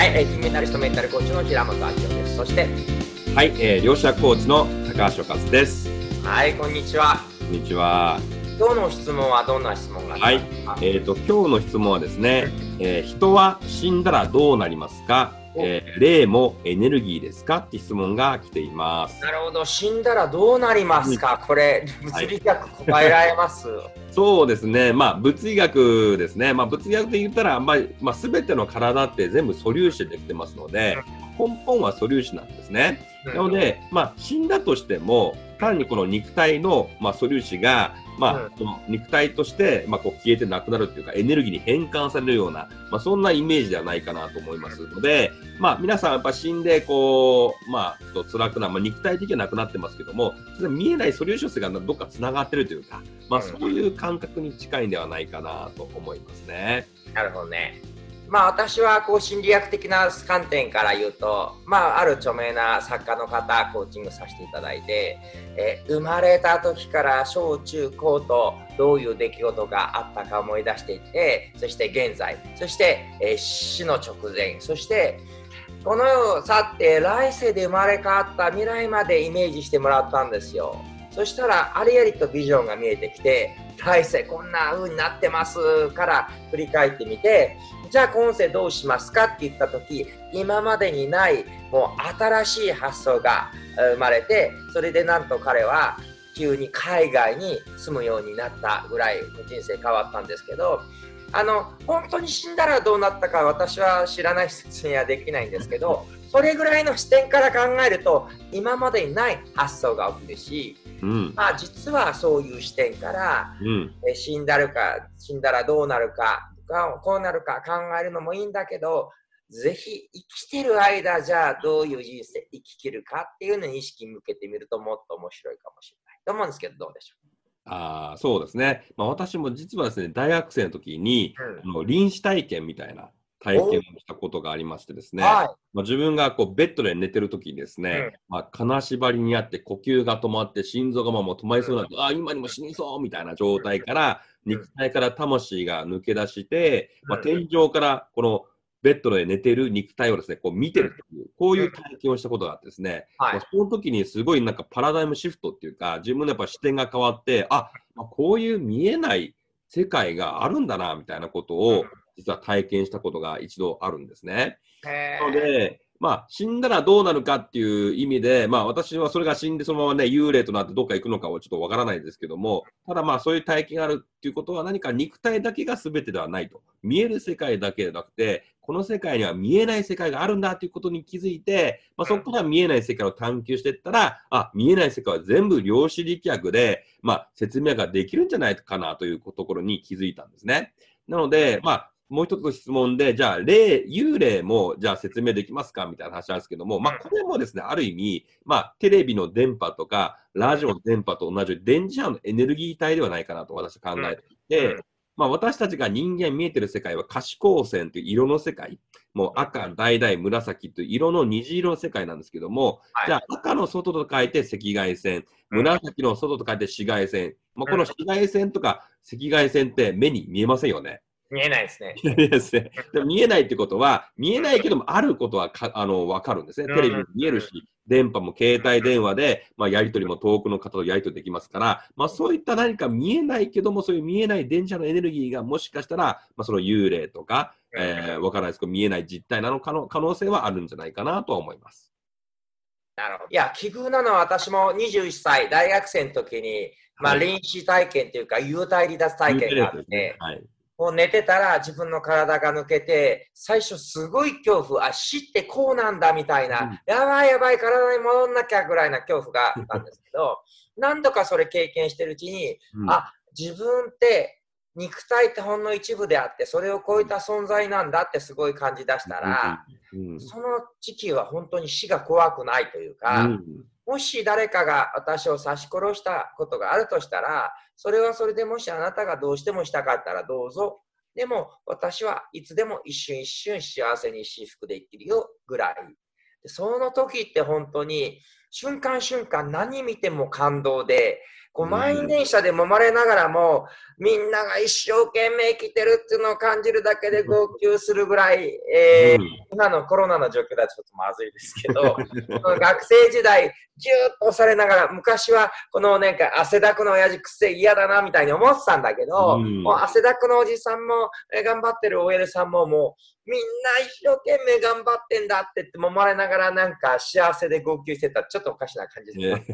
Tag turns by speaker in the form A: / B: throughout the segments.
A: はい、えー、金メダリストメンタルコーチの平本明夫です。そして、
B: はい、えー、両者コーチの高橋和です。
A: はい、こんにちは。
B: こんにちは。
A: 今日の質問はどんな質問が
B: はいえっ、と今日の質問はですね、えー人は死んだらどうなりますか、えー霊もエネルギーですか？って質問が来ています。
A: なるほど、死んだらどうなりますか、これ、物理学答えられます？
B: そうですね、まあ物理学ですね、まあ物理学で言ったら、まあまあすべての体って全部素粒子でできてますので、根本は素粒子なんですね。なので、まあ、死んだとしても、単にこの肉体の、まあ、素粒子が、ま
A: うん。
B: あ、その肉体として、まあ、こう消えてなくなるっていうか、エネルギーに変換されるような、まあ、そんなイメージではないかなと思いますので、まあ、皆さんやっぱ死んで、こう、まあ、ちょっと辛くな、まあ、肉体的にはなくなってますけども、それ見えない素粒子がどっか繋がってるというか、まあ、そういう感覚に近いんではないかなと思いますね。
A: なるほどね。まあ私はこう心理学的な観点から言うと、まあある著名な作家の方、コーチングさせていただいて、え生まれた時から小中高とどういう出来事があったか思い出していって、そして現在、そして、え死の直前、そしてこの世を去って来世で生まれ変わった未来までイメージしてもらったんですよ。そしたらありありとビジョンが見えてきて、来世こんな風になってますから振り返ってみて、じゃあ今世どうしますか？って言った時今までにないもう新しい発想がえー生まれてそれでなんと彼は急に海外に住むようになったぐらい人生変わったんですけどあの本当に死んだらどうなったか私は知らない説明はできないんですけどそれぐらいの視点から考えると今までにない発想が起きるし、
B: うん。
A: まあ、実はそういう視点から
B: うん。
A: え死んだるか死んだらどうなるかかこうなるか考えるのもいいんだけどぜひ生きてる間じゃあどういう人生生き切るかっていうのに意識向けてみるともっと面白いかもしれない。と思うんですけどどうでしょ
B: ああ、そうですね。まあ、私も実はですね、大学生の時に、
A: う、
B: あの臨死体験みたいな体験をしたことがありましてですね、
A: は
B: まあ、自分がこうベッドで寝てる時にですね、まあ、金縛りにあって呼吸が止まって心臓がまあもう止まりそうになって、ああ今にも死にそうみたいな状態から、
A: うん
B: 肉体から魂が抜け出して、まあ、
A: うん
B: 天井からこのベッドで寝てる肉体をですね、こう見てるという、こういう体験をしたことがあってですね、
A: はい。
B: まあその時にすごいなんかパラダイムシフトっていうか、自分のやっぱ視点が変わって、あ、まあこういう見えない世界があるんだな、みたいなことを、実は体験したことが一度あるんですね。なの
A: ー
B: で、まあ、死んだらどうなるかっていう意味で、まあ、私はそれが死んでそのままね、幽霊となってどっか行くのかはちょっとわからないですけども、ただまあ、そういう体験があるっていうことは何か肉体だけが全てではないと。見える世界だけでなくて、この世界には見えない世界があるんだということに気づいて、まあ、そこから見えない世界を探求していったら、あ、見えない世界は全部量子力学で、まあ、説明ができるんじゃないかなというところに気づいたんですね。なので、まあ、もう一つの質問で、じゃあ、霊、幽霊も、じゃあ説明できますかみたいな話なんですけども、まあ、これもですね、ある意味、まあ、テレビの電波とか、ラジオの電波と同じ電磁波のエネルギー体ではないかなと私は考えていて、
A: うん。
B: まあ、私たちが人間見えてる世界は可視光線という色の世界、もう赤、橙、紫という色の虹色の世界なんですけども、
A: はい。
B: じゃあ赤の外と書いて赤外線、紫の外と書いて紫外線、まあ、この紫外線とか赤外線って目に見えませんよね。
A: 見えないですね。
B: 見えないですね。でも見えないってことは、見えないけども、あることはかあの分かるんですね。テレビも見えるし、電波も携帯電話で、まあ、やり取りも遠くの方とやり取りできますから、まあ、そういった何か見えないけども、そういう見えない電車のエネルギーがもしかしたら、まあ、その幽霊とか、えー、分からないですけど、見えない実態なのかの可能性はあるんじゃないかなとは思います。
A: なるほど。いや、奇遇なのは私も21歳、大学生の時に、まあ、
B: はい
A: 臨死体験というか、幽体離脱体験があって、
B: はい。
A: もう寝てたら自分の体が抜けて、最初すごい恐怖、あ、死ってこうなんだみたいな、
B: うん。
A: やばいやばい、体に戻んなきゃぐらいな恐怖があったんですけど、何度かそれ経験してるうちに、
B: うん。
A: あ、自分って肉体ってほんの一部であって、それを超えた存在なんだってすごい感じ出したら、
B: うん。
A: その時期は本当に死が怖くないというか、
B: うん。
A: もし誰かが私を刺し殺したことがあるとしたら、それはそれでもしあなたがどうしてもしたかったらどうぞ。でも私はいつでも一瞬一瞬幸せに私服できるよぐらい。その時って本当に瞬間瞬間何見ても感動で、こう満員電車で揉まれながらも、みんなが一生懸命生きてるっていうのを感じるだけで号泣するぐらい、えー、今のコロナの状況だとちょっとまずいですけど、学生時代、ぎゅーっと押されながら、昔はこのなんか汗だくの親父くせ嫌だなみたいに思ってたんだけど、もう汗だくのおじさんも、えー、頑張ってる OL さんももう、みんな一生懸命頑張ってんだって言って揉まれながらなんか幸せで号泣してた。ちょっとおかしな感じですけ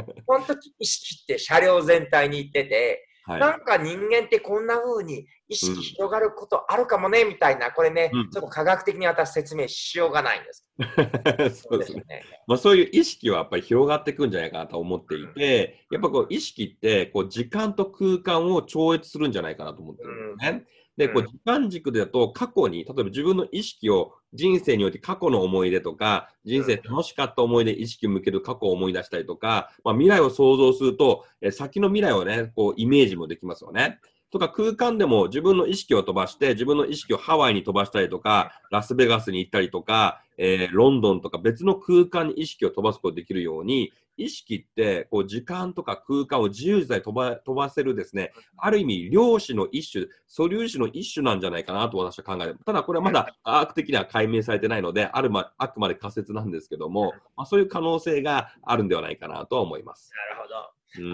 A: ど、この時意識って車両全体に行ってて、はい、なんか人間ってこんな風に意識広がることあるかもね、みたいな、これね、うん、ちょっと科学的に私説明しようがないんです。
B: そうですね。まあそういう意識はやっぱり広がっていくんじゃないかなと思っていて、やっぱこう意識ってこう時間と空間を超越するんじゃないかなと思ってるんですね。うんで、こう時間軸だと過去に、例えば自分の意識を人生において過去の思い出とか、人生楽しかった思い出、意識を向ける過去を思い出したりとか、まあ、未来を想像すると、え先の未来をね、こうイメージもできますよね。とか空間でも自分の意識を飛ばして、自分の意識をハワイに飛ばしたりとか、ラスベガスに行ったりとか、えー、ロンドンとか別の空間に意識を飛ばすことができるように、意識ってこう時間とか空間を自由自在飛ば飛ばせるですね、ある意味量子の一種、素粒子の一種なんじゃないかなと私は考える。ただこれはまだ科学的には解明されてないので、あるまあくまで仮説なんですけども、まあ、そういう可能性があるんではないかなと思います。
A: なるほど。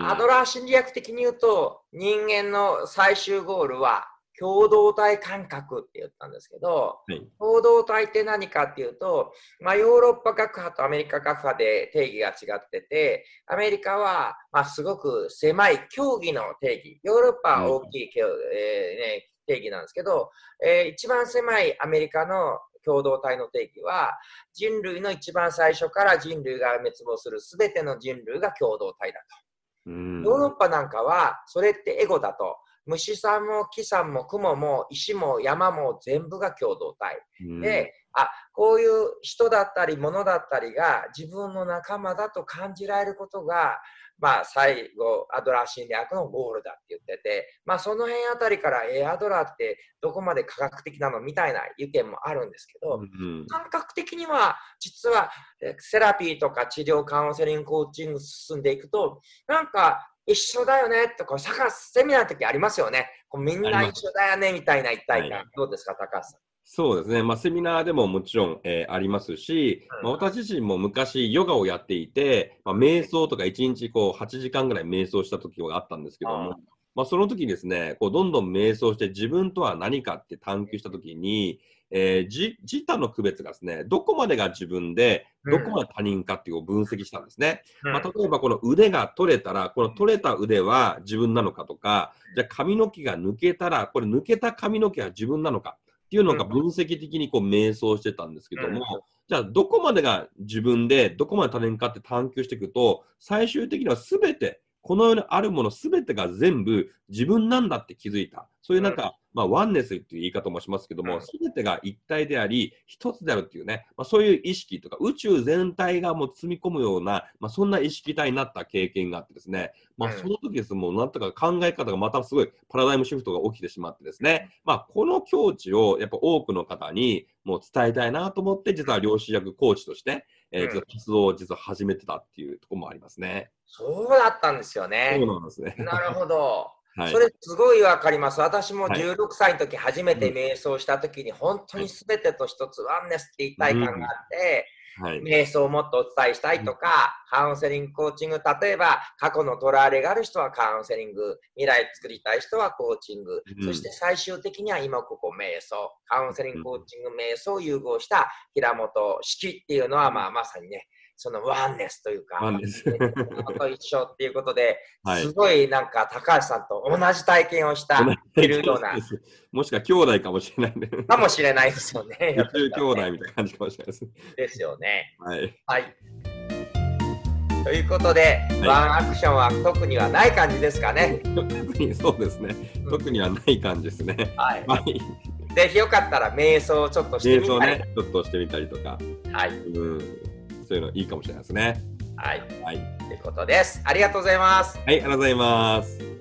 A: アドラー心理学的に言うと、人間の最終ゴールは共同体感覚って言ったんですけど、はい、共同体って何かっていうと、まあ、ヨーロッパ学派とアメリカ学派で定義が違ってて、アメリカは、まあ、すごく狭い競技の定義、ヨーロッパは大きい、うん、えーね、定義なんですけど、えー、一番狭いアメリカの共同体の定義は人類の一番最初から人類が滅亡する全ての人類が共同体だと。ヨーロッパなんかはそれってエゴだと。虫さんも木さんも雲も石も山も全部が共同体、であこういう人だったり物だったりが自分の仲間だと感じられることがまあ、最後、アドラー心理学のゴールだって言ってて、まあ、その辺あたりから、えー、アドラーってどこまで科学的なのみたいな意見もあるんですけど、うん、感覚的には、実は、セラピーとか治療、カウンセリング、コーチング進んでいくと、なんか、一緒だよねとか、セミナーの時ありますよね。こうみんな一緒だよねみたいな一体感。どうですか、高橋さん。
B: そうですね、まあ、セミナーでももちろん、えー、ありますし、まあ、私自身も昔、ヨガをやっていて、まあ、瞑想とか1日こう8時間ぐらい瞑想した時があったんですけども、まあ、その時にですね、こうどんどん瞑想して自分とは何かって探求した時に、えー、自自他の区別がですね、どこまでが自分で、どこまで他人かっていうのを分析したんですね。うん、まあ、例えばこの腕が取れたら、この取れた腕は自分なのかとか、じゃあ髪の毛が抜けたら、これ抜けた髪の毛は自分なのか。っていうのが分析的にこう瞑想してたんですけども、うん、じゃあどこまでが自分でどこまで他人かって探求していくと最終的には全てこの世にあるもの全てが全部自分なんだって気づいた。そういうなんか、まあ、ワンネスっていう言い方もしますけども、すべてが一体であり、一つであるっていうね、まあ、そういう意識とか、宇宙全体がもう包み込むような、まあ、そんな意識体になった経験があってですね、まあ、その時ですもう、なんとか考え方がまたすごいパラダイムシフトが起きてしまってですね、まあ、この境地をやっぱ多くの方にもう伝えたいなと思って、実は量子役コーチとして、えー、実は活動を実は始めてたっていうところもありますね。
A: そうだったんですよね。
B: そうなんですね。
A: なるほど。はい、それすごいわかります。私も16歳の時初めて瞑想した時に、本当に全てと一つワンネスって一体感があって、はい、瞑想をもっとお伝えしたいとか、カウンセリング、コーチング、例えば過去のトラウレがある人はカウンセリング、未来作りたい人はコーチング、うん、そして最終的には今ここ瞑想、カウンセリング、コーチング、瞑想を融合した平本式っていうのは、まあ、まさにね、そのワンネスというか、と一緒っていうことで、はい、すごいなんか高橋さんと同じ体験をしたいるような。
B: もしくは兄弟かもしれないね。
A: かもしれないですよね。
B: 宇宙兄弟みたいな感じかもしれないです。
A: ですよね。
B: はい。
A: はい。ということで、はい、ワンアクションは特にはない感じですかね。
B: 特にそうですね。特にはない感じですね。
A: はい。はい、ぜひよかったら瞑想をちょっとしてみたり。ね、
B: ちょっとしてみたりとか。
A: はい。うん
B: そういうのいいかもしれないですね。
A: はい。はい。ということです。ありがとうございます。
B: はい、ありがとうございます。